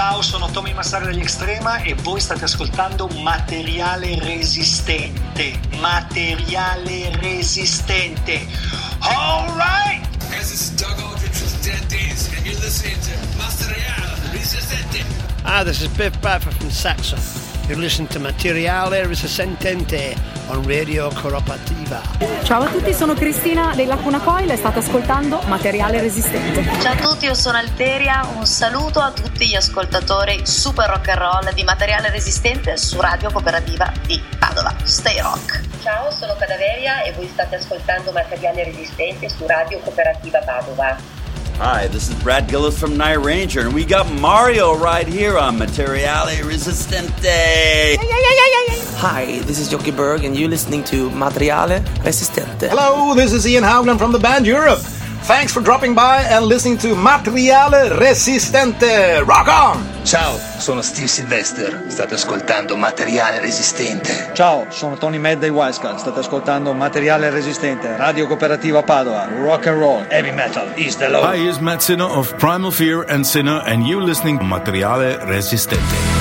Ciao, sono Tommy Massaro degli Extrema e voi state ascoltando Materiale Resistente. Materiale Resistente. Alright! Guys, this is Doug Aldrich with Dead Days, and you're listening to Materiale Resistente. Ah, this is Biff Buffer from Saxon. You're listening to Materiale Resistente on Radio Cooperativa. Ciao a tutti, sono Cristina dei Lacuna Coil e state ascoltando Materiale Resistente. Ciao a tutti, io sono Alteria, un saluto a tutti gli ascoltatori super rock and roll di Materiale Resistente su Radio Cooperativa di Padova. Stay rock! Ciao, sono Cadaveria e voi state ascoltando Materiale Resistente su Radio Cooperativa Padova. Hi, this is Brad Gillis from Night Ranger, and we got Mario right here on Materiale Resistente. Hi, this is Jockey Berg, and you're listening to Materiale Resistente. Hello, this is Ian Howland from the band Europe. Thanks for dropping by and listening to Materiale Resistente. Rock on! Ciao, sono Steve Sylvester, state ascoltando Materiale Resistente. Ciao, sono Tony Mad dei Wildcard, state ascoltando Materiale Resistente, Radio Cooperativa Padova, Rock and Roll, Heavy Metal is the law. Hi, is Matt Sinner of Primal Fear and Sinner, and you listening to Materiale Resistente.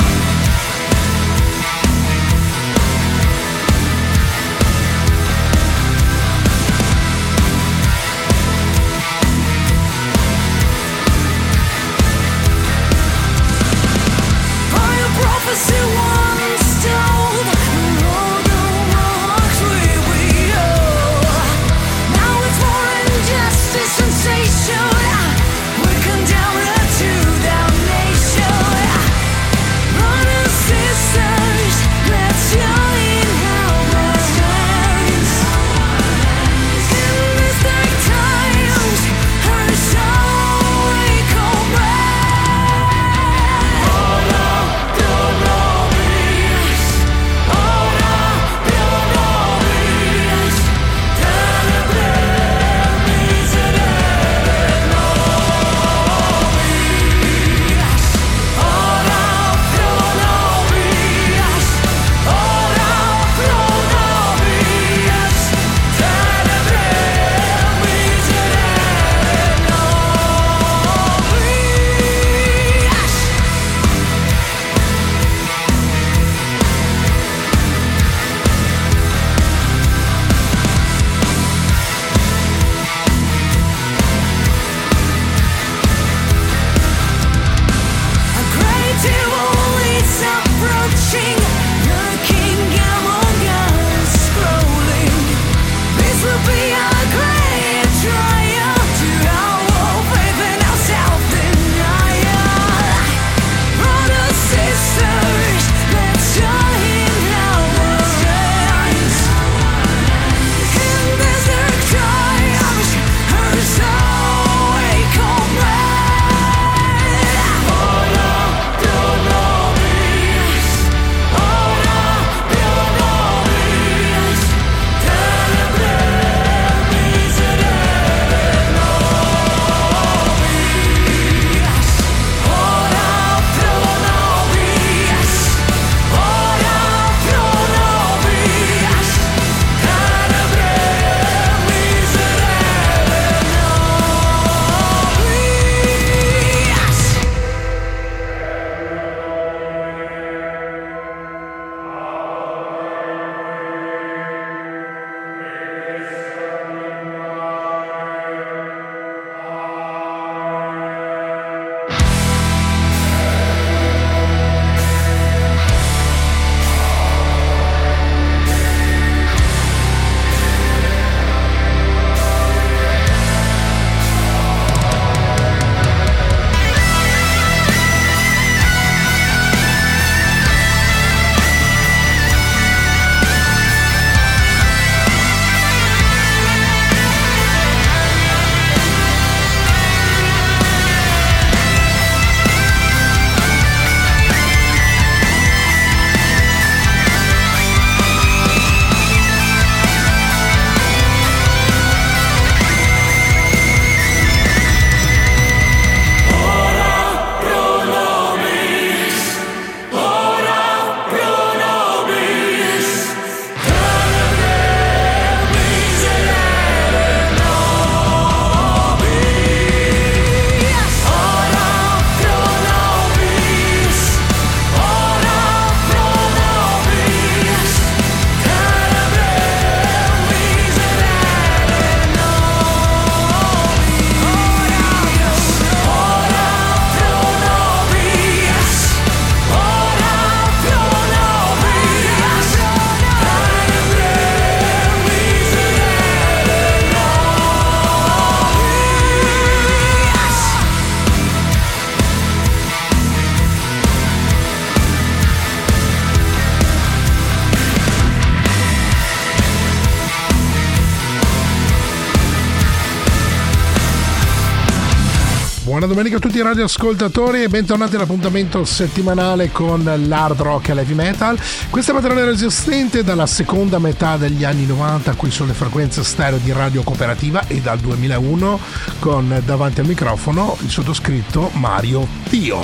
Domenica a tutti i radioascoltatori e bentornati all'appuntamento settimanale con l'hard rock e l'heavy metal. Questa materiale resistente dalla seconda metà degli anni 90 qui sulle frequenze stereo di Radio Cooperativa e dal 2001 con davanti al microfono il sottoscritto Mario Tio.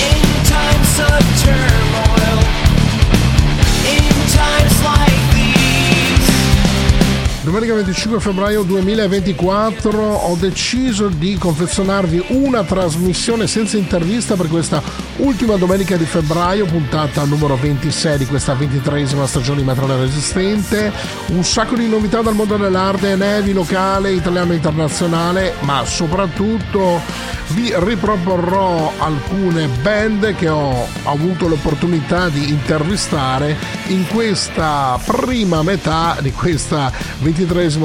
In times of turmoil, in times like Domenica 25 febbraio 2024 ho deciso di confezionarvi una trasmissione senza intervista per questa ultima domenica di febbraio, puntata numero 26 di questa ventitresima stagione di Materiale Resistente. Un sacco di novità dal mondo dell'arte, nevi locale, italiano e internazionale, ma soprattutto vi riproporrò alcune band che ho avuto l'opportunità di intervistare in questa prima metà di questa ventitresima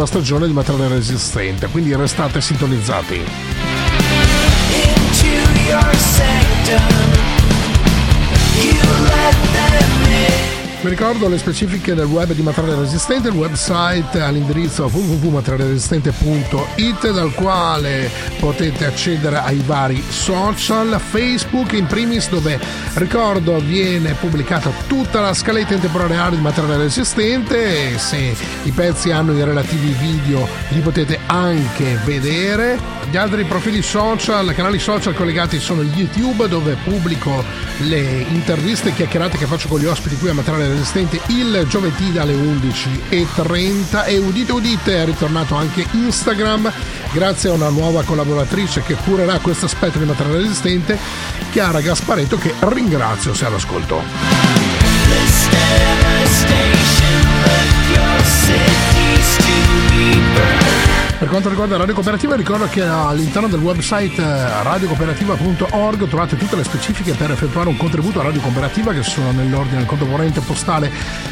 stagione di Materiale Resistente, quindi restate sintonizzati. into your Vi ricordo le specifiche del web di Materiale Resistente, il website all'indirizzo www.materialeresistente.it dal quale potete accedere ai vari social, Facebook in primis dove ricordo viene pubblicata tutta la scaletta in tempo reale di Materiale Resistente e se i pezzi hanno i relativi video li potete anche vedere. Gli altri profili social, canali social collegati sono YouTube dove pubblico le interviste e chiacchierate che faccio con gli ospiti qui a Materiale Resistente il giovedì dalle 11.30 e udite udite è ritornato anche Instagram grazie a una nuova collaboratrice che curerà questo aspetto di Materiale Resistente, Chiara Gasparetto che ringrazio se all'ascolto. This Per quanto riguarda Radio Cooperativa ricordo che all'interno del website eh, radiocooperativa.org trovate tutte le specifiche per effettuare un contributo a Radio Cooperativa che sono nell'ordine del conto corrente postale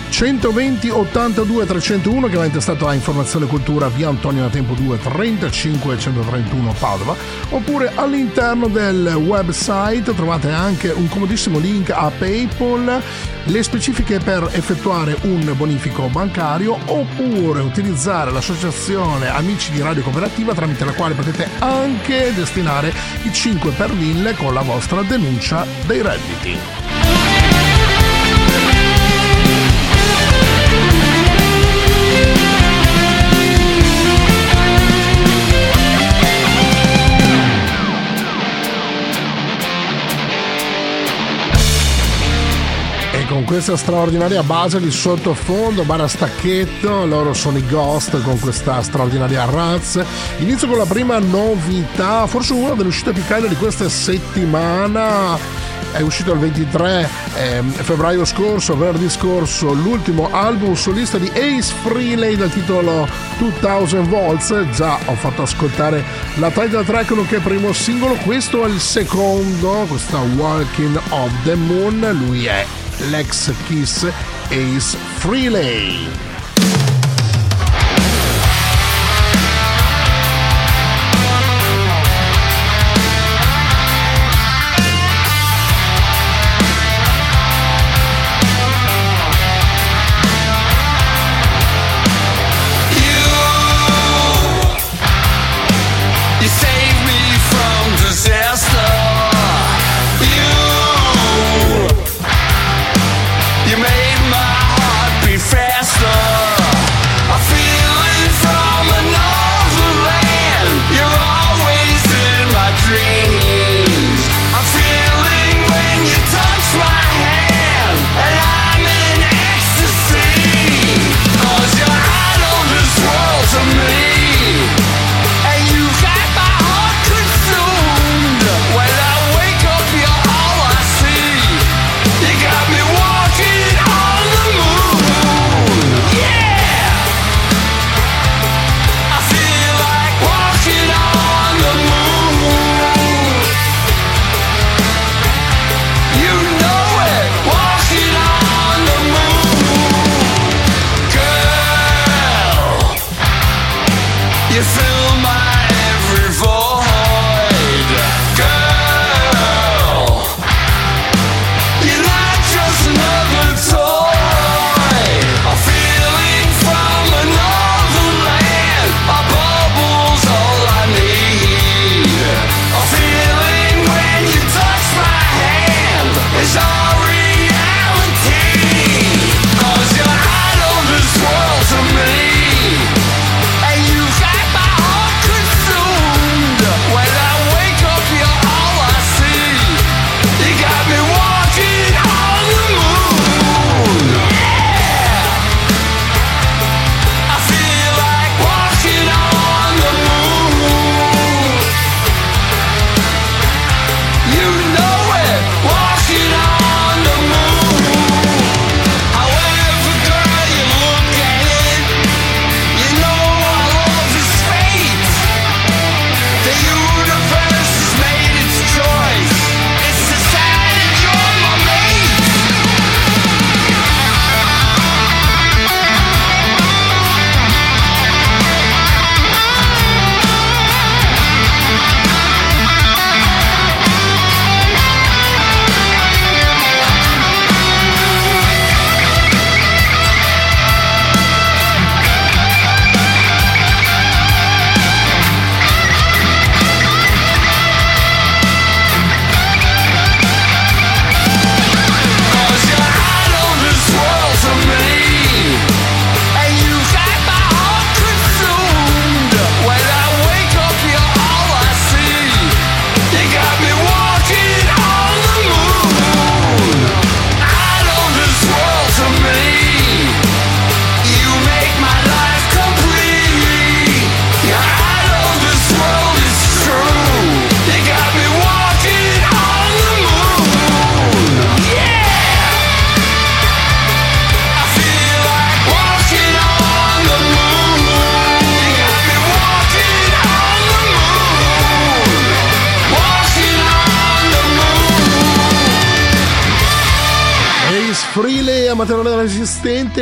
120 82 301 che va intestato a Informazione Cultura via Antonio da Tempo 2 35 131 Padova oppure all'interno del website trovate anche un comodissimo link a PayPal le specifiche per effettuare un bonifico bancario oppure utilizzare l'associazione Amici di Radio Cooperativa tramite la quale potete anche destinare i 5 per 1000 con la vostra denuncia dei redditi. Questa straordinaria base di sottofondo, bara stacchetto, loro sono i Ghost con questa straordinaria Raz. Inizio con la prima novità, forse una delle uscite più calde di questa settimana. È uscito il 23 ehm, febbraio scorso, venerdì scorso, l'ultimo album solista di Ace Frehley dal titolo 2000 Volts. Già ho fatto ascoltare la title track, nonché primo singolo. Questo è il secondo, questa Walking of the Moon. Lui è l'ex Kiss Ace Frehley.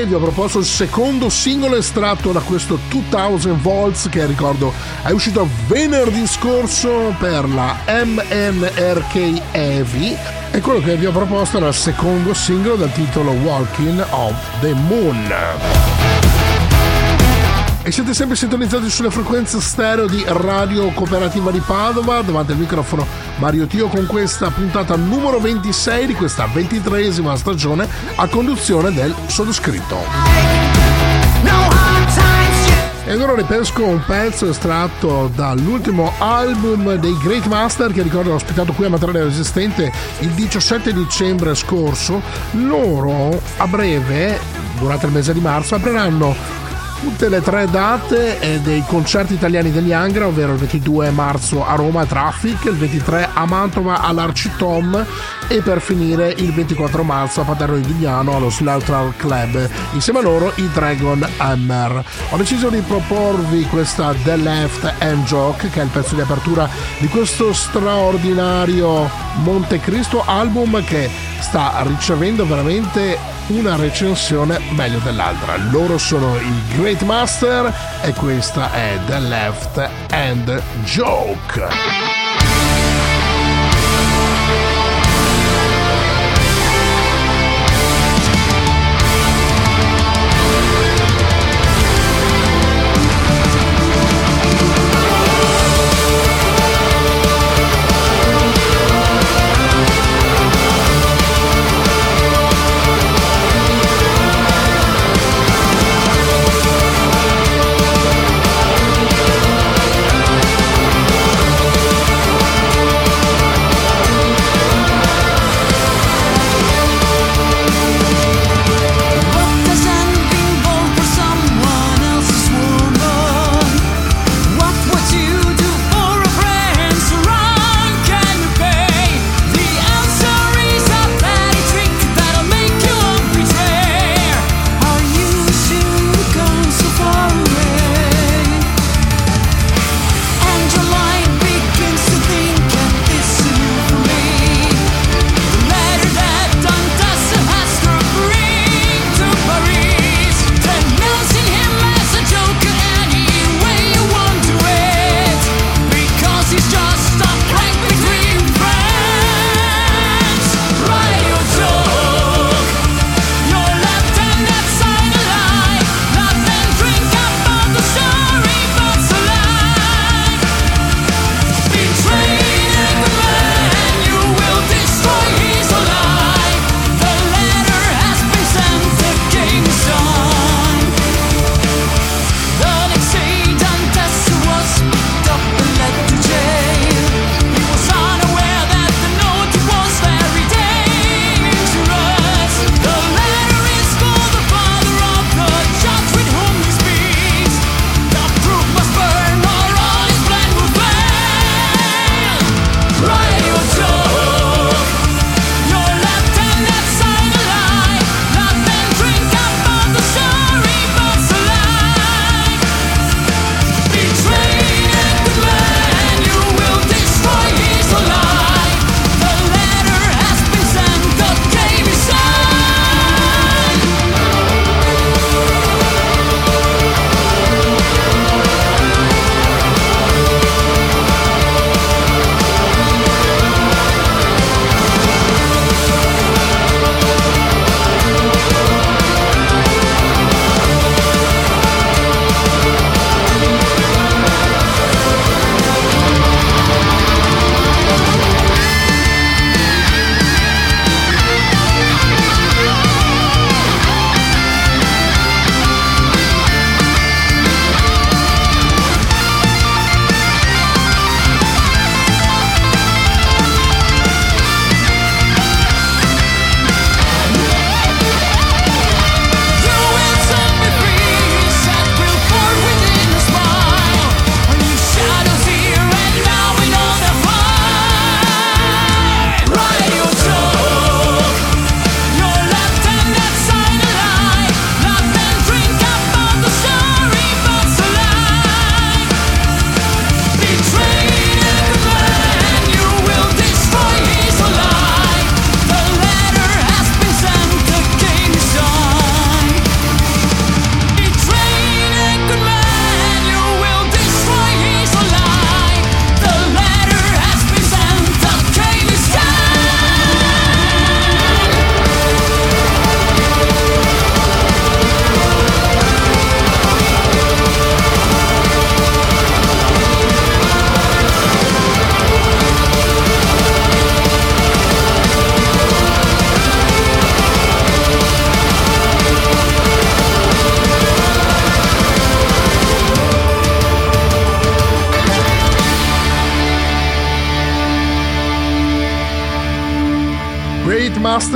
Vi ho proposto il secondo singolo estratto da questo 2000 Volts che ricordo è uscito venerdì scorso per la MNRK Heavy e quello che vi ho proposto era il secondo singolo dal titolo Walking of the Moon. E siete sempre sintonizzati sulle frequenze stereo di Radio Cooperativa di Padova, davanti al microfono Mario Tio con questa puntata numero 26 di questa ventitreesima stagione a conduzione del sottoscritto. E allora ripesco un pezzo estratto dall'ultimo album dei Great Master che ricordo ho ospitato qui a Materiale Resistente il 17 dicembre scorso. Loro a breve, durante il mese di marzo, apriranno tutte le tre date eh, dei concerti italiani degli Angra, ovvero il 22 marzo a Roma Traffic, il 23 a Mantova all'Arcitom e per finire il 24 marzo a Paterno di Dugnano allo Slaughter Club. Insieme a loro i Dragon Hammer. Ho deciso di proporvi questa The Left Hand Joke, che è il pezzo di apertura di questo straordinario Monte Cristo album che sta ricevendo veramente una recensione meglio dell'altra. Loro sono i Great Master e questa è The Left Hand Joke.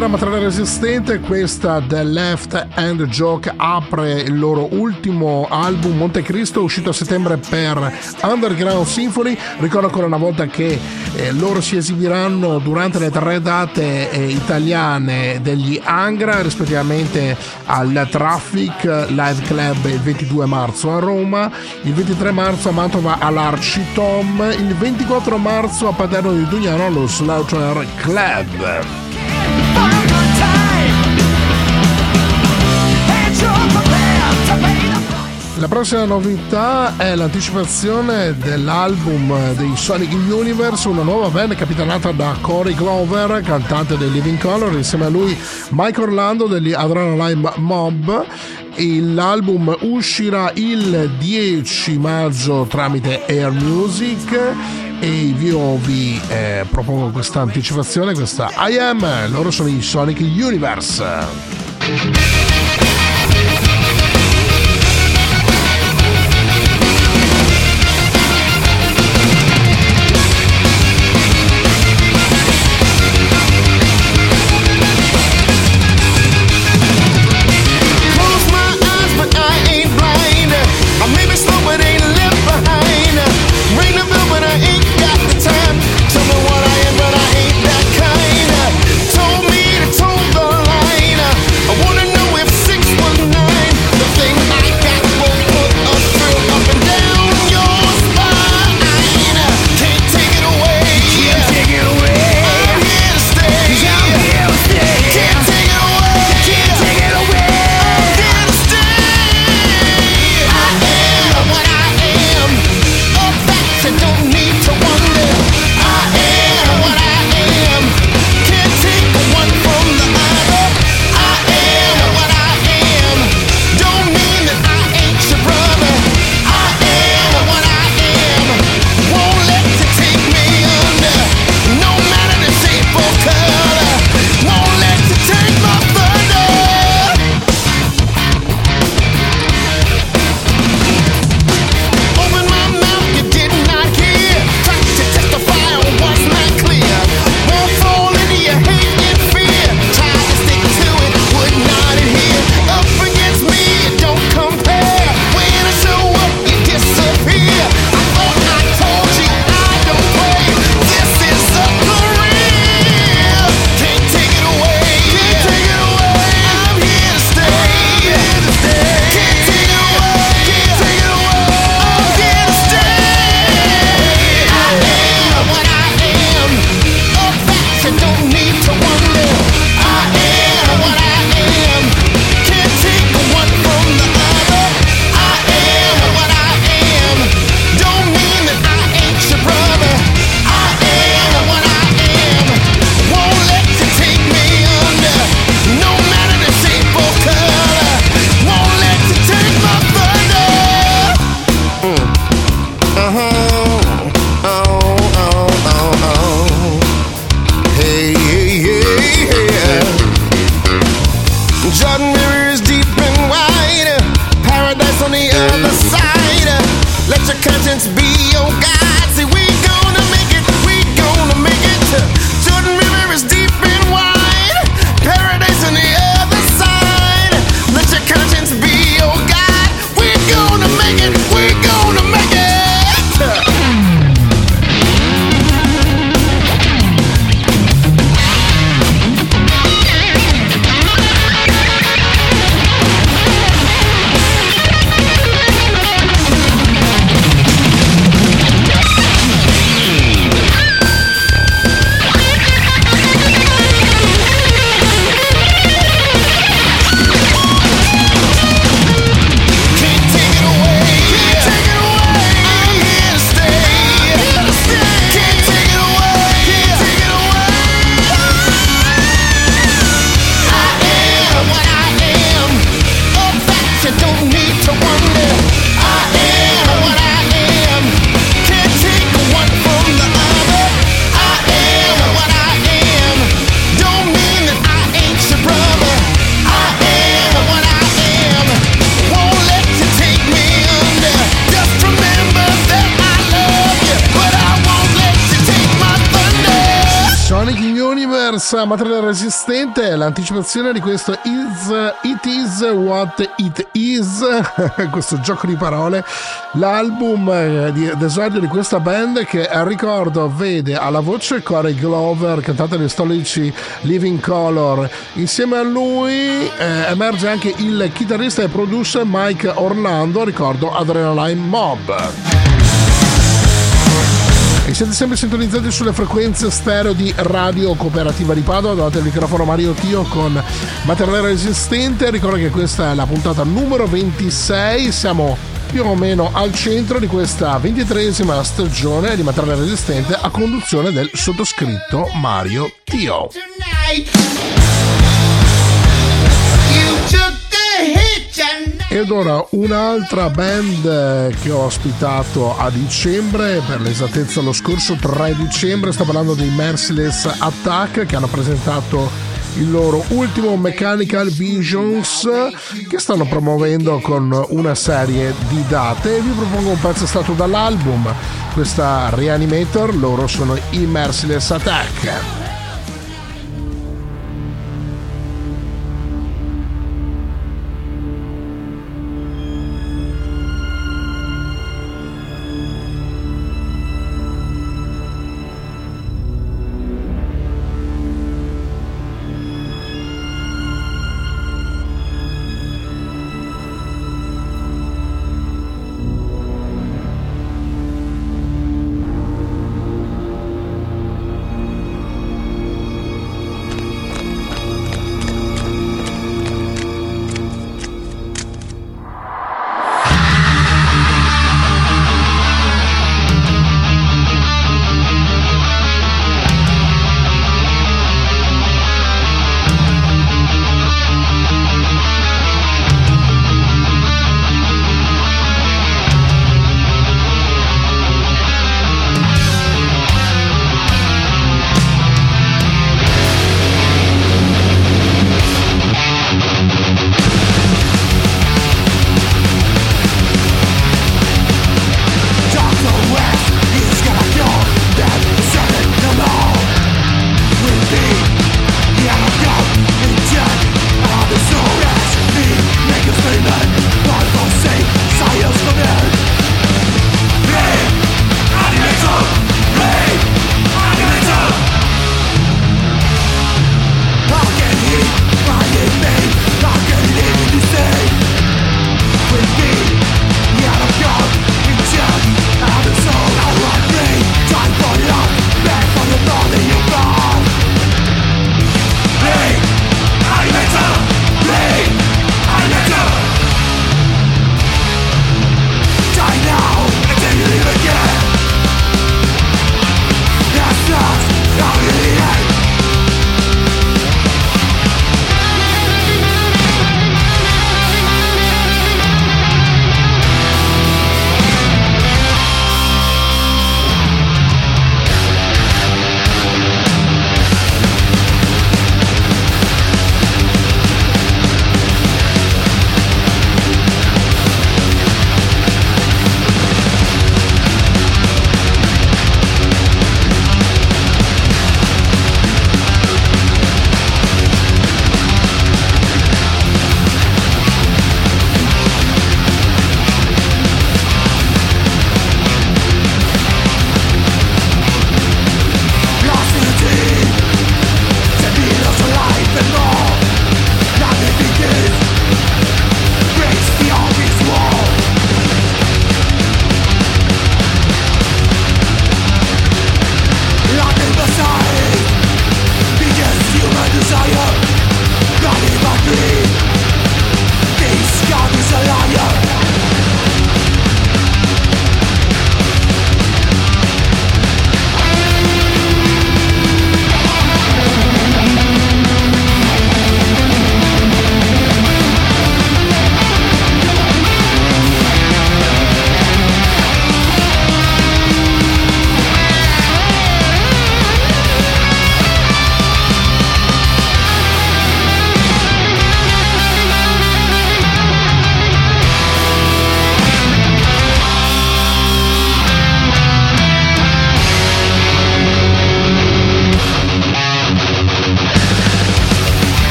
Beatmaster, materiale resistente, questa The Left Hand Joke apre il loro ultimo album Montecristo uscito a settembre per Underground Symphony. Ricordo ancora una volta che eh, loro si esibiranno durante le tre date eh, italiane degli Angra, rispettivamente al Traffic Live Club il 22 marzo a Roma, il 23 marzo a Mantova all'Arcitom, il 24 marzo a Paderno di Dugnano allo Slaughter Club. La prossima novità è l'anticipazione dell'album dei Sonic Universe, una nuova band capitanata da Corey Glover, cantante dei Living Color, insieme a lui Mike Orlando degli Adrenaline Mob. L'album uscirà il 10 maggio tramite Air Music e io vi eh, propongo questa anticipazione, questa I Am, loro sono i Sonic Universe. Resistente, l'anticipazione di questo is, It Is What It Is, questo gioco di parole, l'album eh, di, d'esordio di questa band che ricordo vede alla voce Corey Glover, cantante dei storici Living Color, insieme a lui eh, emerge anche il chitarrista e producer Mike Orlando, ricordo Adrenaline Mob. E siete sempre sintonizzati sulle frequenze stereo di Radio Cooperativa di Padova, davanti al microfono Mario Tio con materiale resistente. Ricordo che questa è la puntata numero 26, siamo più o meno al centro di questa ventitresima stagione di materiale resistente a conduzione del sottoscritto Mario Tio. Ed ora un'altra band che ho ospitato a dicembre, per l'esattezza lo scorso 3 dicembre, sto parlando dei Merciless Attack che hanno presentato il loro ultimo Mechanical Visions che stanno promuovendo con una serie di date. Vi propongo un pezzo stato dall'album questa Reanimator loro sono i Merciless Attack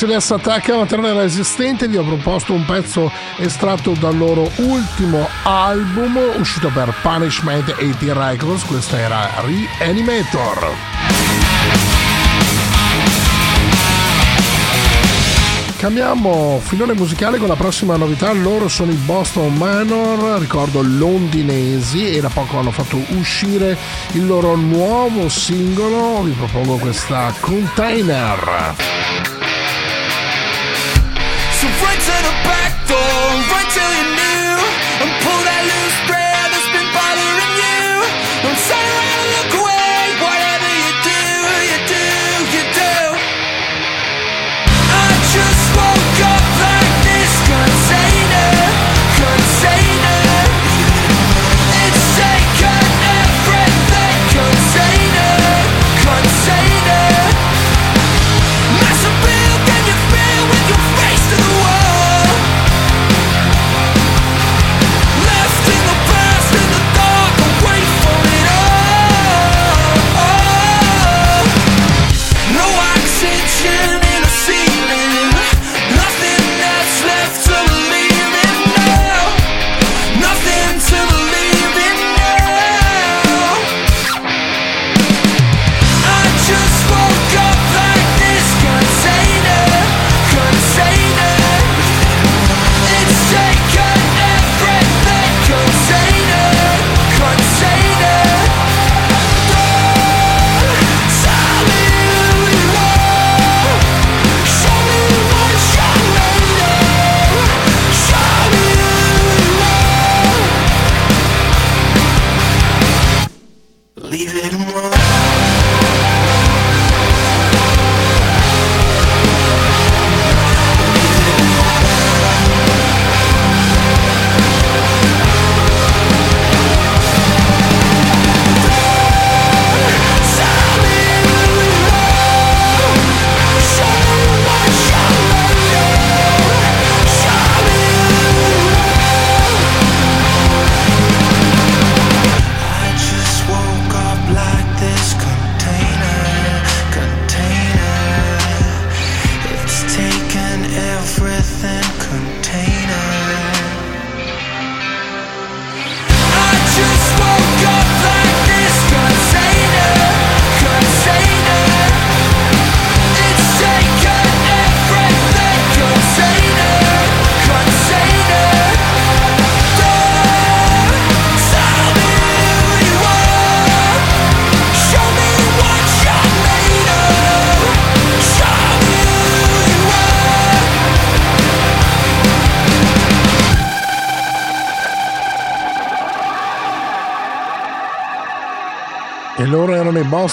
Merciless attacca una terra resistente, vi ho proposto un pezzo estratto dal loro ultimo album uscito per Punishment 80 Records, questa era Reanimator. Cambiamo filone musicale con la prossima novità, loro sono i Boston Manor, ricordo londinesi e da poco hanno fatto uscire il loro nuovo singolo, vi propongo questa Container.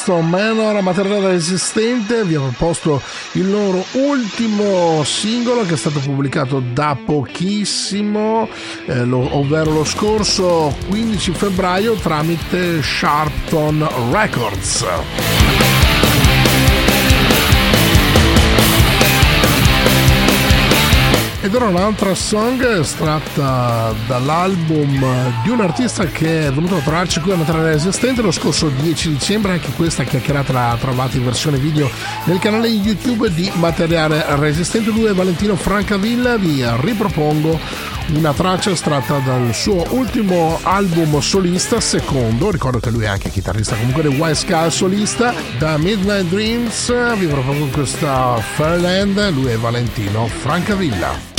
Boston Manor, materiale resistente, vi ho proposto il loro ultimo singolo che è stato pubblicato da pochissimo, eh, lo- ovvero lo scorso 15 febbraio tramite Sharpton Records. Ed ora un'altra song estratta dall'album di un artista che è venuto a trovarci qui a Materiale Resistente lo scorso 10 dicembre, anche questa chiacchierata la trovate in versione video nel canale YouTube di Materiale Resistente. Lui è Valentino Francavilla, vi ripropongo una traccia estratta dal suo ultimo album solista, secondo, ricordo che lui è anche chitarrista comunque del Wild Skull solista, da Midnight Dreams, vi propongo questa Fairland, lui è Valentino Francavilla.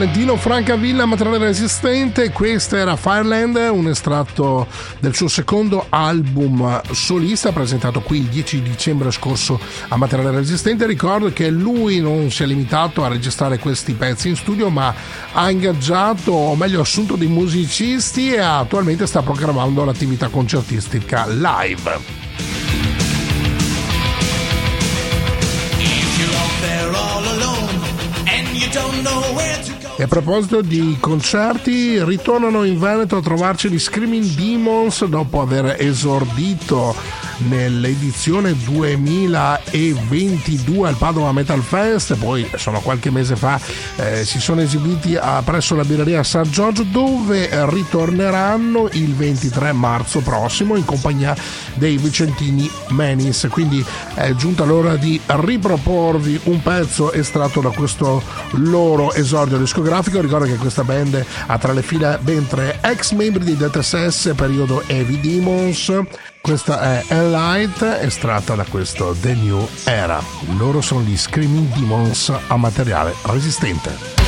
Valentino Francavilla, materiale resistente, questo era Fireland, un estratto del suo secondo album solista presentato qui il 10 dicembre scorso a materiale resistente. Ricordo che lui non si è limitato a registrare questi pezzi in studio, ma ha ingaggiato, o meglio assunto dei musicisti e attualmente sta programmando l'attività concertistica live. E a proposito di concerti, ritornano in Veneto a trovarci gli Screaming Demons dopo aver esordito nell'edizione 2022 al Padova Metal Fest, poi insomma qualche mese fa eh, si sono esibiti a, presso la birreria San Giorgio dove ritorneranno il 23 marzo prossimo in compagnia dei Vicentini Menis, quindi è giunta l'ora di riproporvi un pezzo estratto da questo loro esordio discografico, ricordo che questa band ha tra le file ben tre ex membri di Death SS periodo Heavy Demons questa è Enlight, estratta da questo The New Era. Loro sono gli Screaming Demons a materiale resistente.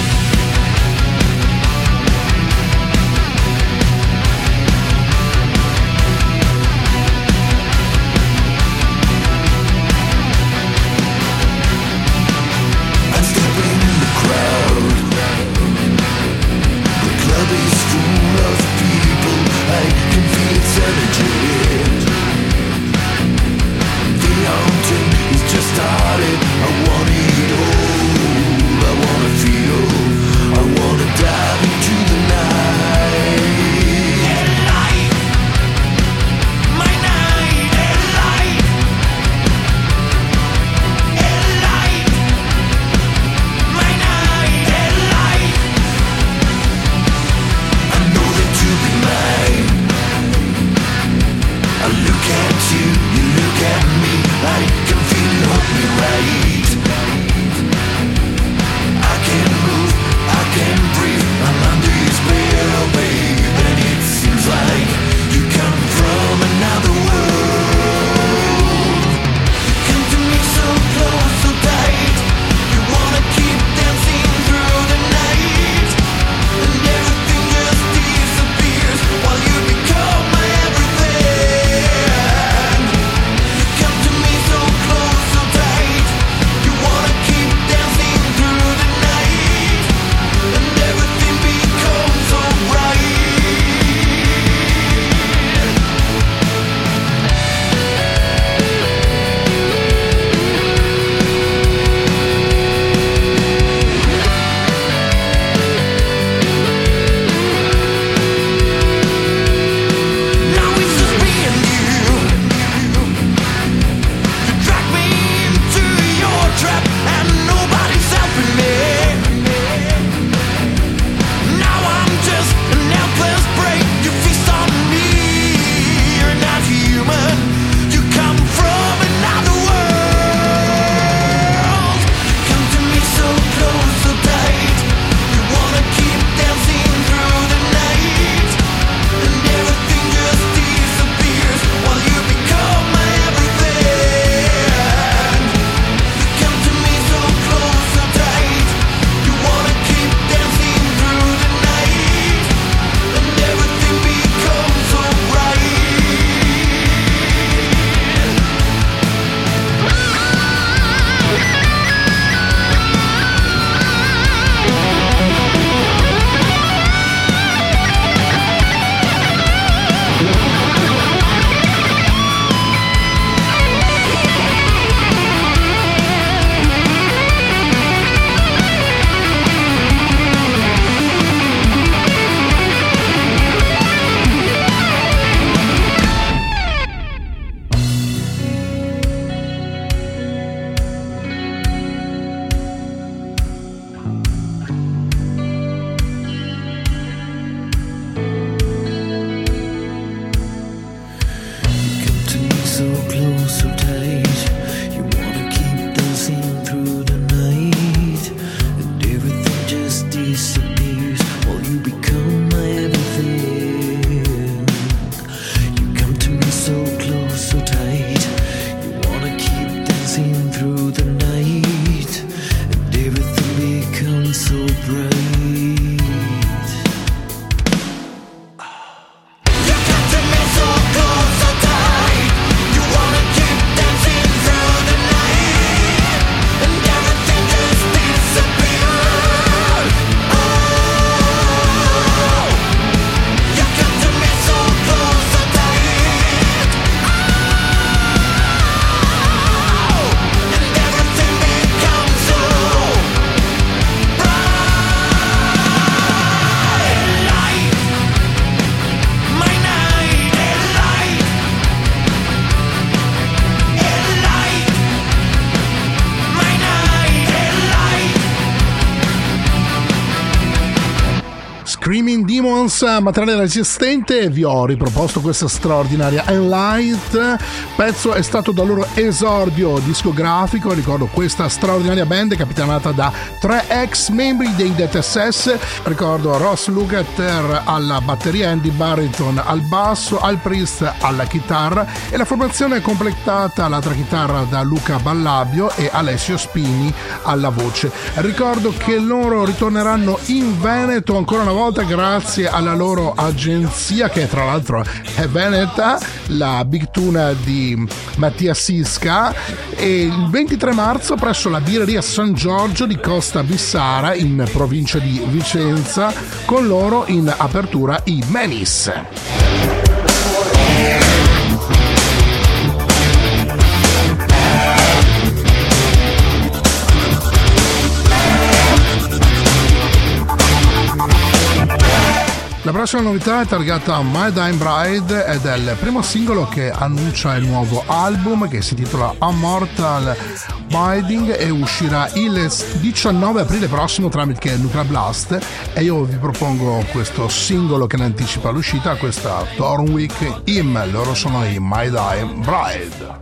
Demons, materiale resistente, vi ho riproposto questa straordinaria Enlight. Pezzo è stato dal loro esordio discografico. Ricordo questa straordinaria band capitanata da tre ex membri dei Death SS. Ricordo Ross Lukather alla batteria, Andy Barrington al basso, Al Priest alla chitarra e la formazione è completata all'altra chitarra da Luca Ballabio e Alessio Spini alla voce. Ricordo che loro ritorneranno in Veneto ancora una volta grazie alla loro agenzia che tra l'altro è veneta, la Big Tuna di Mattia Sisca e il 23 marzo presso la birreria San Giorgio di Costa Bissara in provincia di Vicenza con loro in apertura i Menis. Prossima novità è targata My Dime Bride ed è il primo singolo che annuncia il nuovo album che si intitola Immortal Binding e uscirà il 19 aprile prossimo tramite Nuclear Blast e io vi propongo questo singolo che ne anticipa l'uscita, questa Thornwick Im, loro sono i My Dime Bride.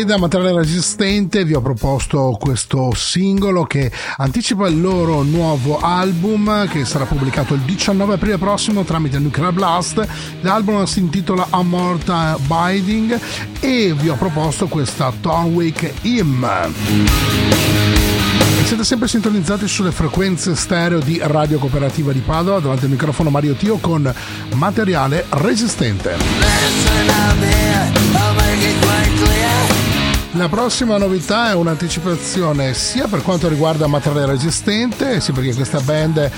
Pride, materiale resistente, vi ho proposto questo singolo che anticipa il loro nuovo album che sarà pubblicato il 19 aprile prossimo tramite Nuclear Blast. L'album si intitola Amorta Biding e vi ho proposto questa Thornwick Hymn. Siete sempre sintonizzati sulle frequenze stereo di Radio Cooperativa di Padova, davanti al microfono Mario Tio con materiale resistente. La prossima novità è un'anticipazione sia per quanto riguarda materiale resistente, sia perché questa band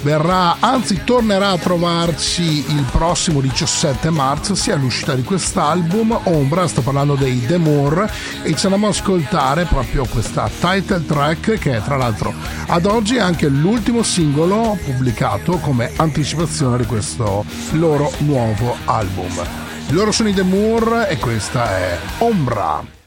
verrà, anzi tornerà a trovarci il prossimo 17 marzo, sia l'uscita di quest'album Ombra, sto parlando dei The Moore e ci andiamo ad ascoltare proprio questa title track che è tra l'altro ad oggi anche l'ultimo singolo pubblicato come anticipazione di questo loro nuovo album. Loro sono i The Moore e questa è Ombra.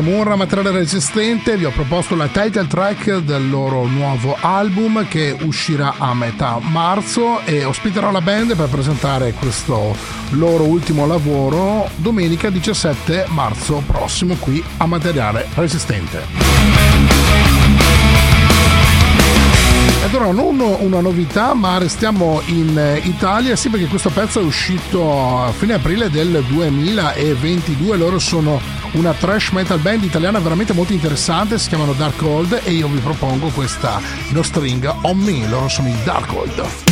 Demurra Materiale Resistente vi ho proposto la title track del loro nuovo album che uscirà a metà marzo e ospiterò la band per presentare questo loro ultimo lavoro domenica 17 marzo prossimo qui a Materiale Resistente. Ed ora non una novità, ma restiamo in Italia, sì perché questo pezzo è uscito a fine aprile del 2022, loro sono una trash metal band italiana veramente molto interessante, si chiamano Dark Old e io vi propongo questa No String On Me, loro sono i Dark Old.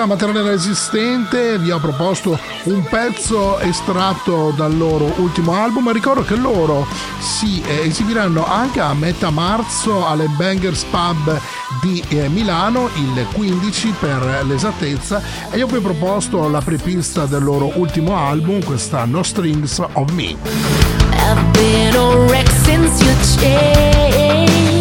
Darkhold a materiale resistente vi ho proposto un pezzo estratto dal loro ultimo album. Ricordo che loro si eh, esibiranno anche a metà marzo alle Bangers Pub di eh, Milano il 15 per l'esattezza. E io vi ho proposto la prepista del loro ultimo album questa No Strings of Me. I've been a wreck since you changed.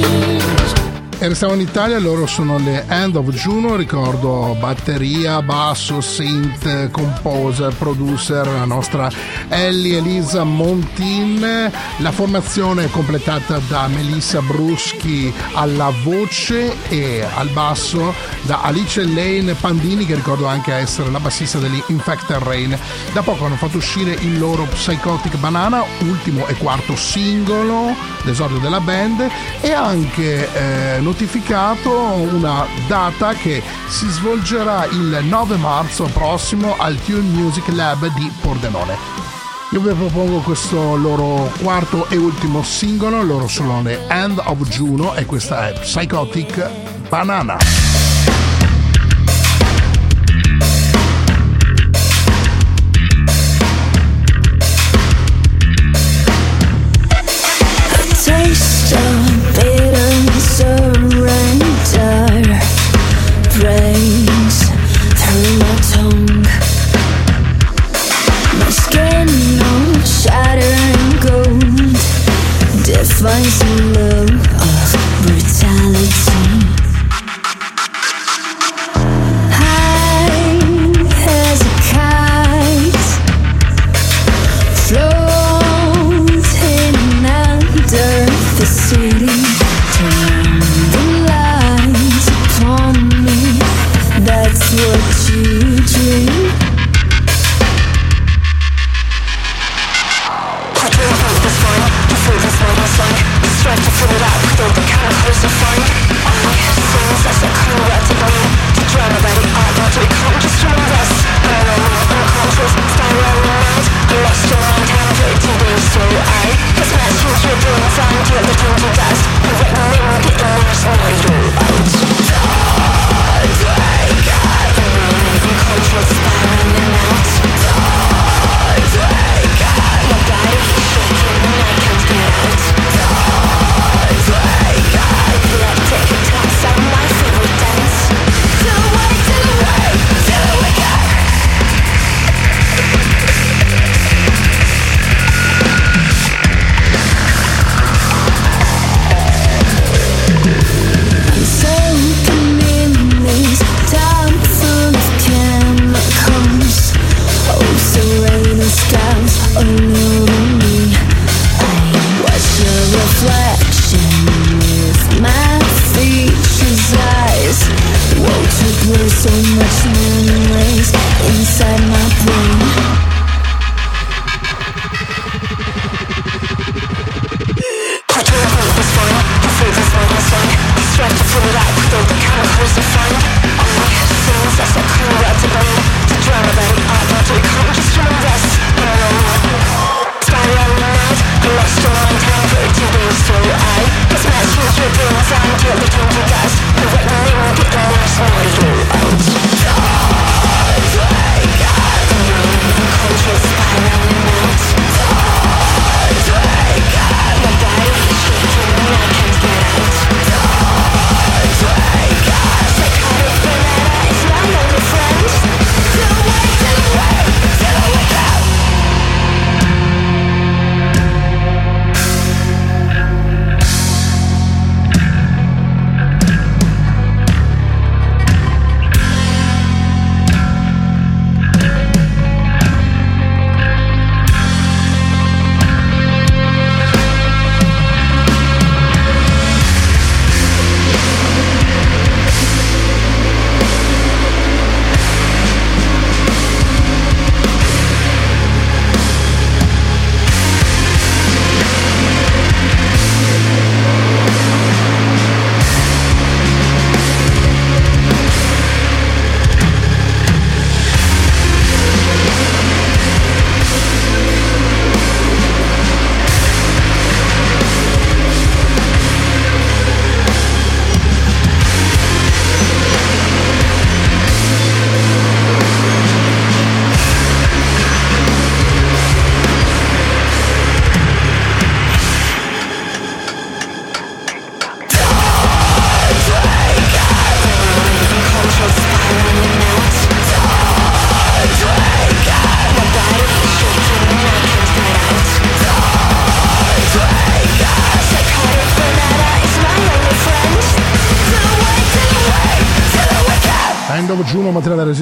E restiamo in Italia, loro sono le End of Juno, ricordo batteria, basso, synth, composer, producer, la nostra Ellie Elisa Montin, la formazione è completata da Melissa Bruschi alla voce e al basso da Alice Lane Pandini che ricordo anche essere la bassista degli Infected Rain. Da poco hanno fatto uscire il loro Psychotic Banana, ultimo e quarto singolo, l'esordio della band e anche eh, notificato una data che si svolgerà il 9 marzo prossimo al Tune Music Lab di Pordenone. Io vi propongo questo loro quarto e ultimo singolo, loro sono le End of Juno e questa è Psychotic Banana. surrender breaks Love.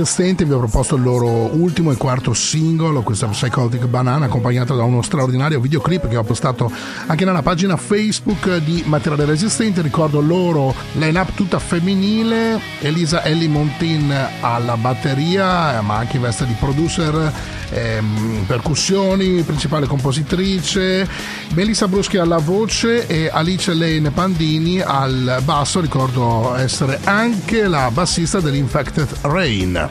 Resistente vi ho proposto il loro ultimo e quarto singolo, questa Psychotic Banana, accompagnato da uno straordinario videoclip che ho postato anche nella pagina Facebook di Materiale Resistente. Ricordo loro line-up tutta femminile, Elisa Ellie Montin alla batteria, ma anche in veste di producer, ehm, percussioni, principale compositrice, Melissa Bruschi alla voce e Alice Lane Pandini al basso. Ricordo essere anche la bassista dell'Infected Rain.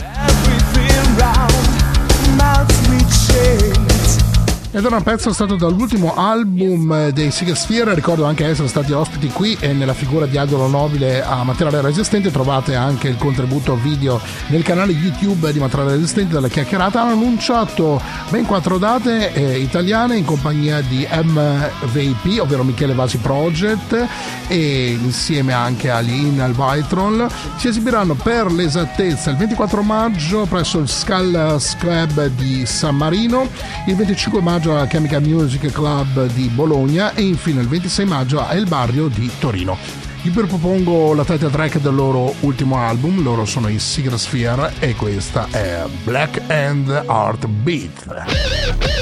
Ed era un pezzo stato dall'ultimo album dei Sigasphere, ricordo anche essere stati ospiti qui e nella figura di Adolo Nobile a Materiale Resistente trovate anche il contributo video nel canale YouTube di Materiale Resistente della chiacchierata. Hanno annunciato ben quattro date eh, italiane in compagnia di MVP, ovvero Michele Vasi Project e insieme anche a Lin al Vitron. Si esibiranno per l'esattezza il 24 maggio presso il Skull Club di San Marino, il 25 maggio al Chemical Music Club di Bologna e infine il 26 maggio a El Barrio di Torino. Vi propongo la title track del loro ultimo album, loro sono i Secret Sphere e questa è Black and Heart Beat.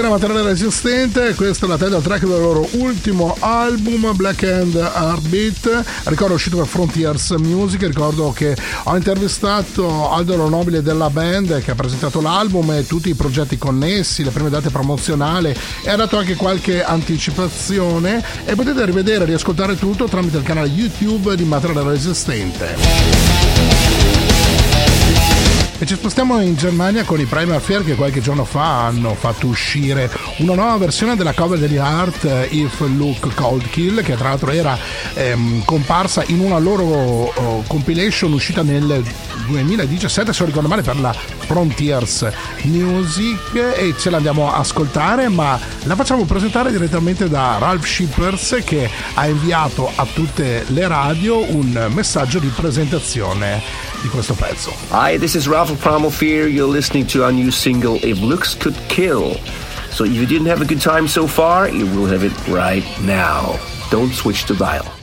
Sfera Materiale Resistente, questa è la title track del loro ultimo album Black Hand Heartbeat, ricordo è uscito per Frontiers Music, ricordo che ho intervistato Aldo Nobile della band che ha presentato l'album e tutti i progetti connessi, le prime date promozionali. E ha dato anche qualche anticipazione. E potete rivedere e riascoltare tutto tramite il canale YouTube di Materiale Resistente. Ci spostiamo in Germania con i Primal Fear che qualche giorno fa hanno fatto uscire una nuova versione della cover degli Art eh, If Look Cold Kill che tra l'altro era ehm, comparsa in una loro oh, compilation uscita nel 2017 se non ricordo male per la Frontiers Music e ce l'andiamo a ascoltare ma la facciamo presentare direttamente da Ralph Shippers che ha inviato a tutte le radio un messaggio di presentazione di questo pezzo. Hi, this is Ralph Fear. You're listening to our new single, If Looks Could Kill. So if you didn't have a good time so far, you will have it right now. Don't switch the dial.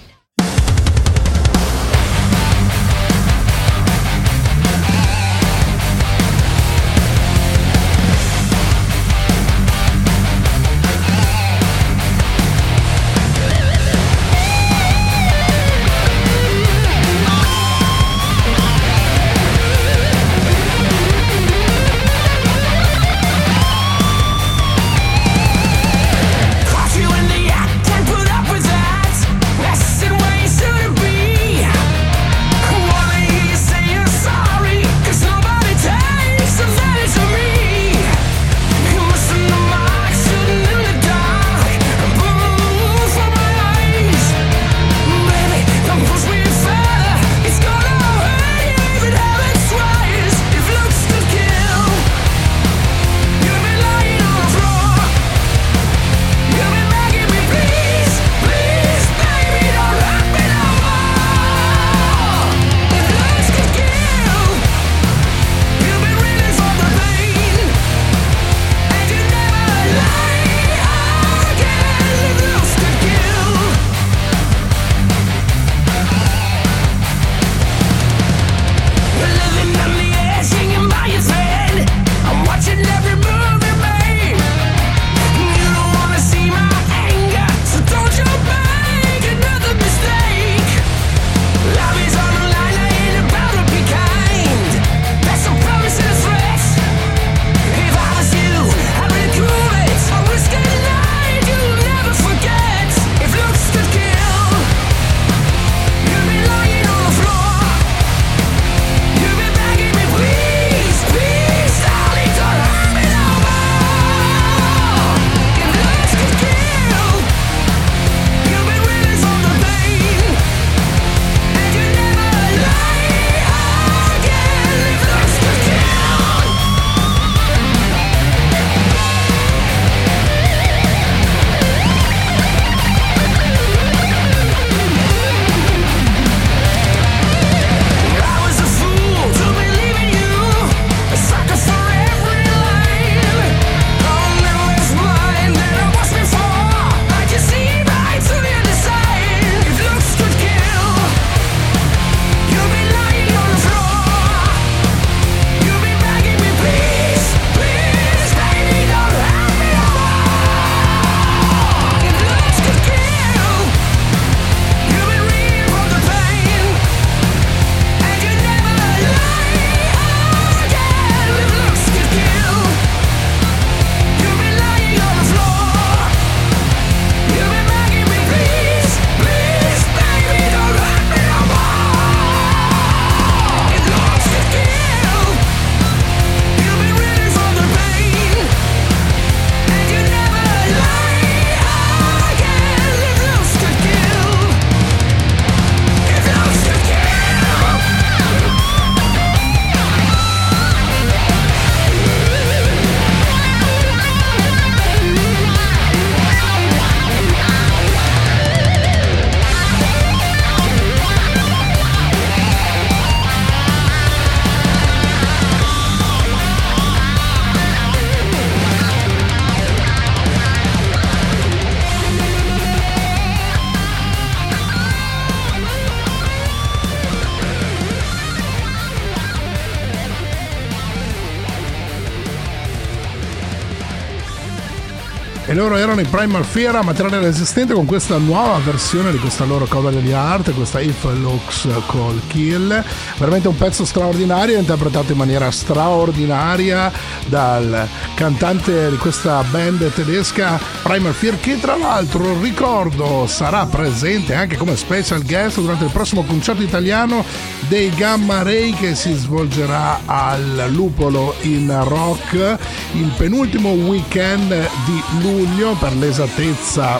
Loro erano i Primal Fear, materiale resistente con questa nuova versione di questa loro cover degli art, questa If Looks Call Kill. Veramente un pezzo straordinario, interpretato in maniera straordinaria dal cantante di questa band tedesca Primal Fear, che tra l'altro ricordo sarà presente anche come special guest durante il prossimo concerto italiano dei Gamma Ray che si svolgerà al Lupolo in Rock il penultimo weekend di luglio per l'esattezza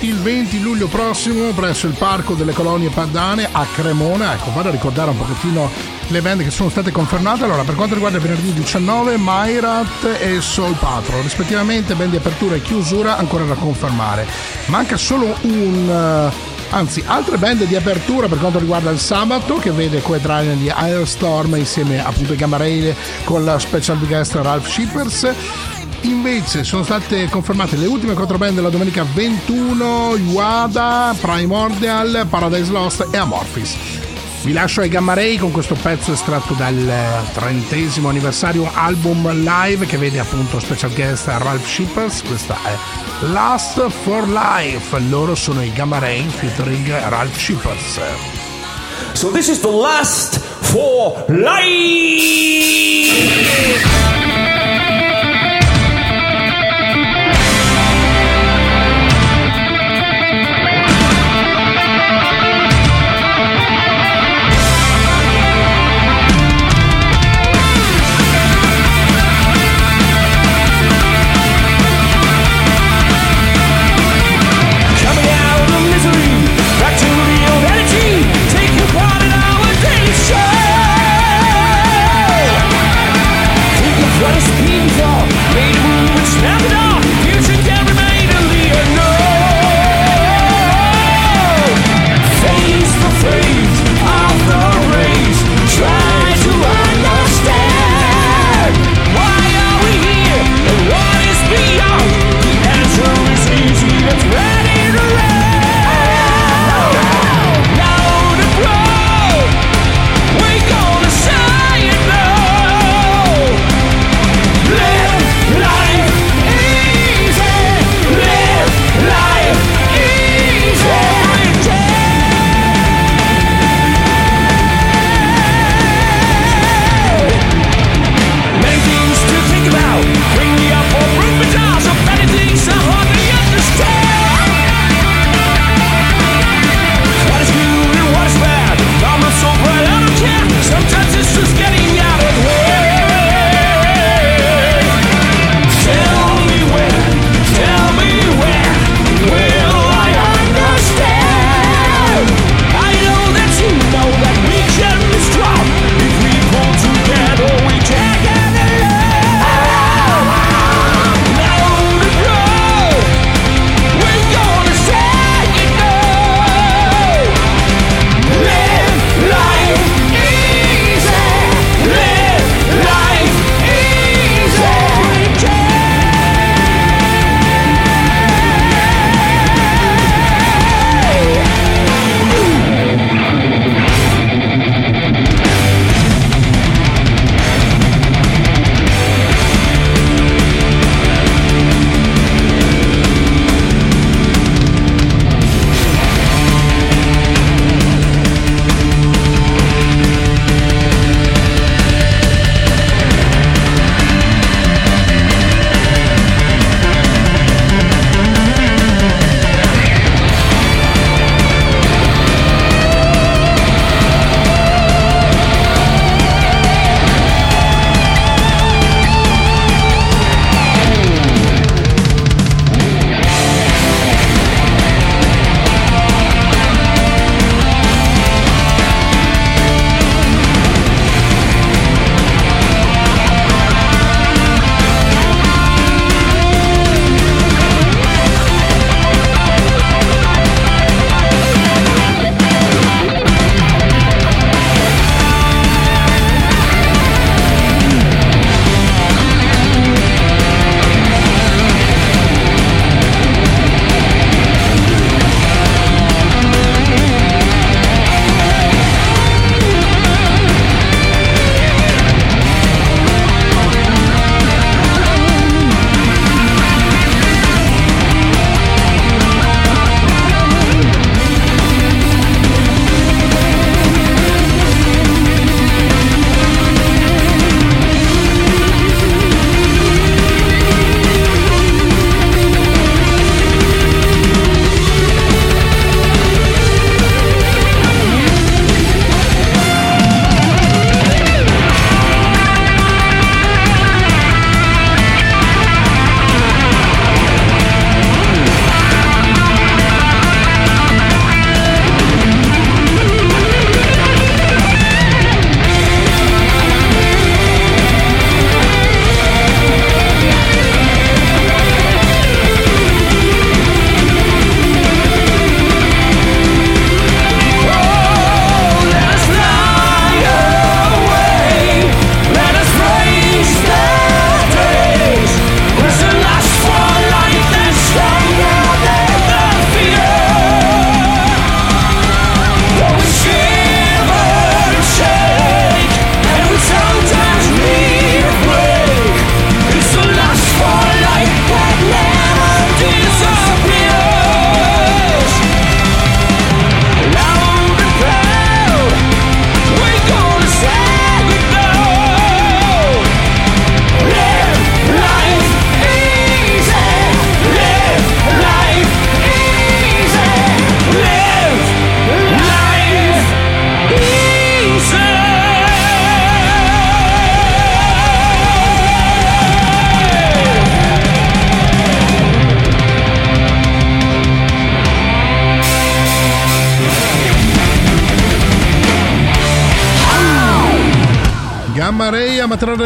il 20 luglio prossimo presso il Parco delle Colonie Padane a Cremona. Ecco, vado a ricordare un pochettino le band che sono state confermate. Allora, per quanto riguarda venerdì 19, Myrat e Soul Patrol, rispettivamente band di apertura e chiusura ancora da confermare. Manca solo un eh, anzi altre band di apertura per quanto riguarda il sabato che vede Quedrania di Airstorm insieme appunto ai Gamma Ray con la special guest Ralph Shippers invece sono state confermate le ultime quattro band della domenica 21 Iwada, Primordial, Paradise Lost e Amorphis vi lascio ai Gamma Ray con questo pezzo estratto dal trentesimo anniversario album live che vede appunto special guest Ralph Shippers. Questa è Last for Life. Loro sono i Gamma Ray featuring Ralph Shippers. So this is the last for life.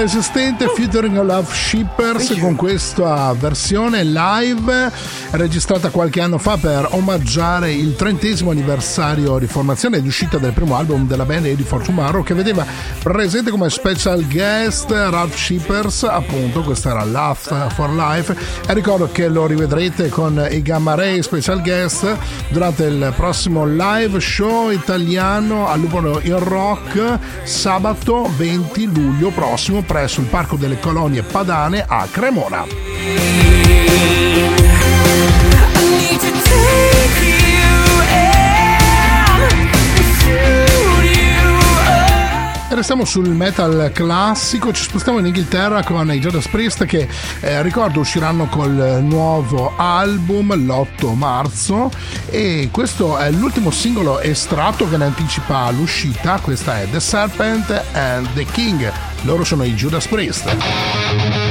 Resistente featuring Love Shippers con questa versione live registrata qualche anno fa per omaggiare il trentesimo anniversario di formazione ed uscita del primo album della band Ready for Tomorrow che vedeva presente come special guest Ralph Shippers appunto questa era Laugh for Life. E ricordo che lo rivedrete con i Gamma Ray special guest durante il prossimo live show italiano al Lupo in Rock sabato 20 luglio prossimo presso il Parco delle Colonie Padane a Cremona. Restiamo sul metal classico, ci spostiamo in Inghilterra con i Judas Priest che eh, ricordo usciranno col nuovo album l'8 marzo e questo è l'ultimo singolo estratto che ne anticipa l'uscita, questa è The Serpent and the King, loro sono i Judas Priest.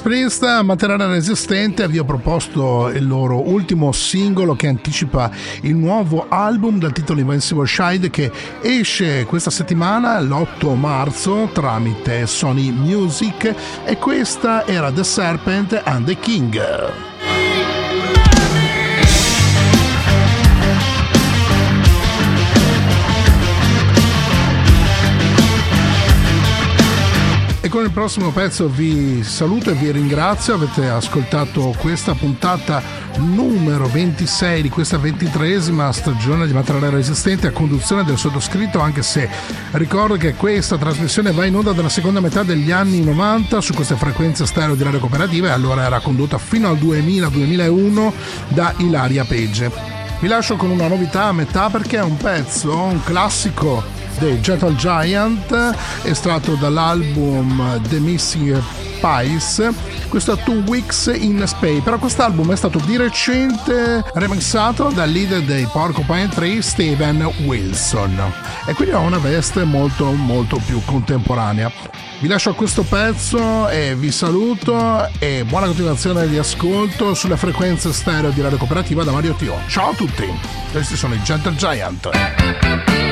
Priest, materiale resistente, vi ho proposto il loro ultimo singolo che anticipa il nuovo album dal titolo Invincible Shide che esce questa settimana l'8 marzo tramite Sony Music e questa era The Serpent and the King. E con il prossimo pezzo vi saluto e vi ringrazio. Avete ascoltato questa puntata numero 26 di questa ventitreesima stagione di Materiale Resistente a conduzione del sottoscritto, anche se ricordo che questa trasmissione va in onda dalla seconda metà degli anni 90 su queste frequenze stereo di radio cooperativa e allora era condotta fino al 2000-2001 da Ilaria Pegge. Vi lascio con una novità a metà perché è un pezzo, un classico dei Gentle Giant, estratto dall'album The Missing Pies. Questo è Two Weeks in Space, però quest'album è stato di recente remixato dal leader dei Porcupine Tree, Steven Wilson, e quindi ha una veste molto molto più contemporanea. Vi lascio a questo pezzo e vi saluto e buona continuazione di ascolto sulle frequenze stereo di Radio Cooperativa da Mario Tio. Ciao a tutti, questi sono i Gentle Giant.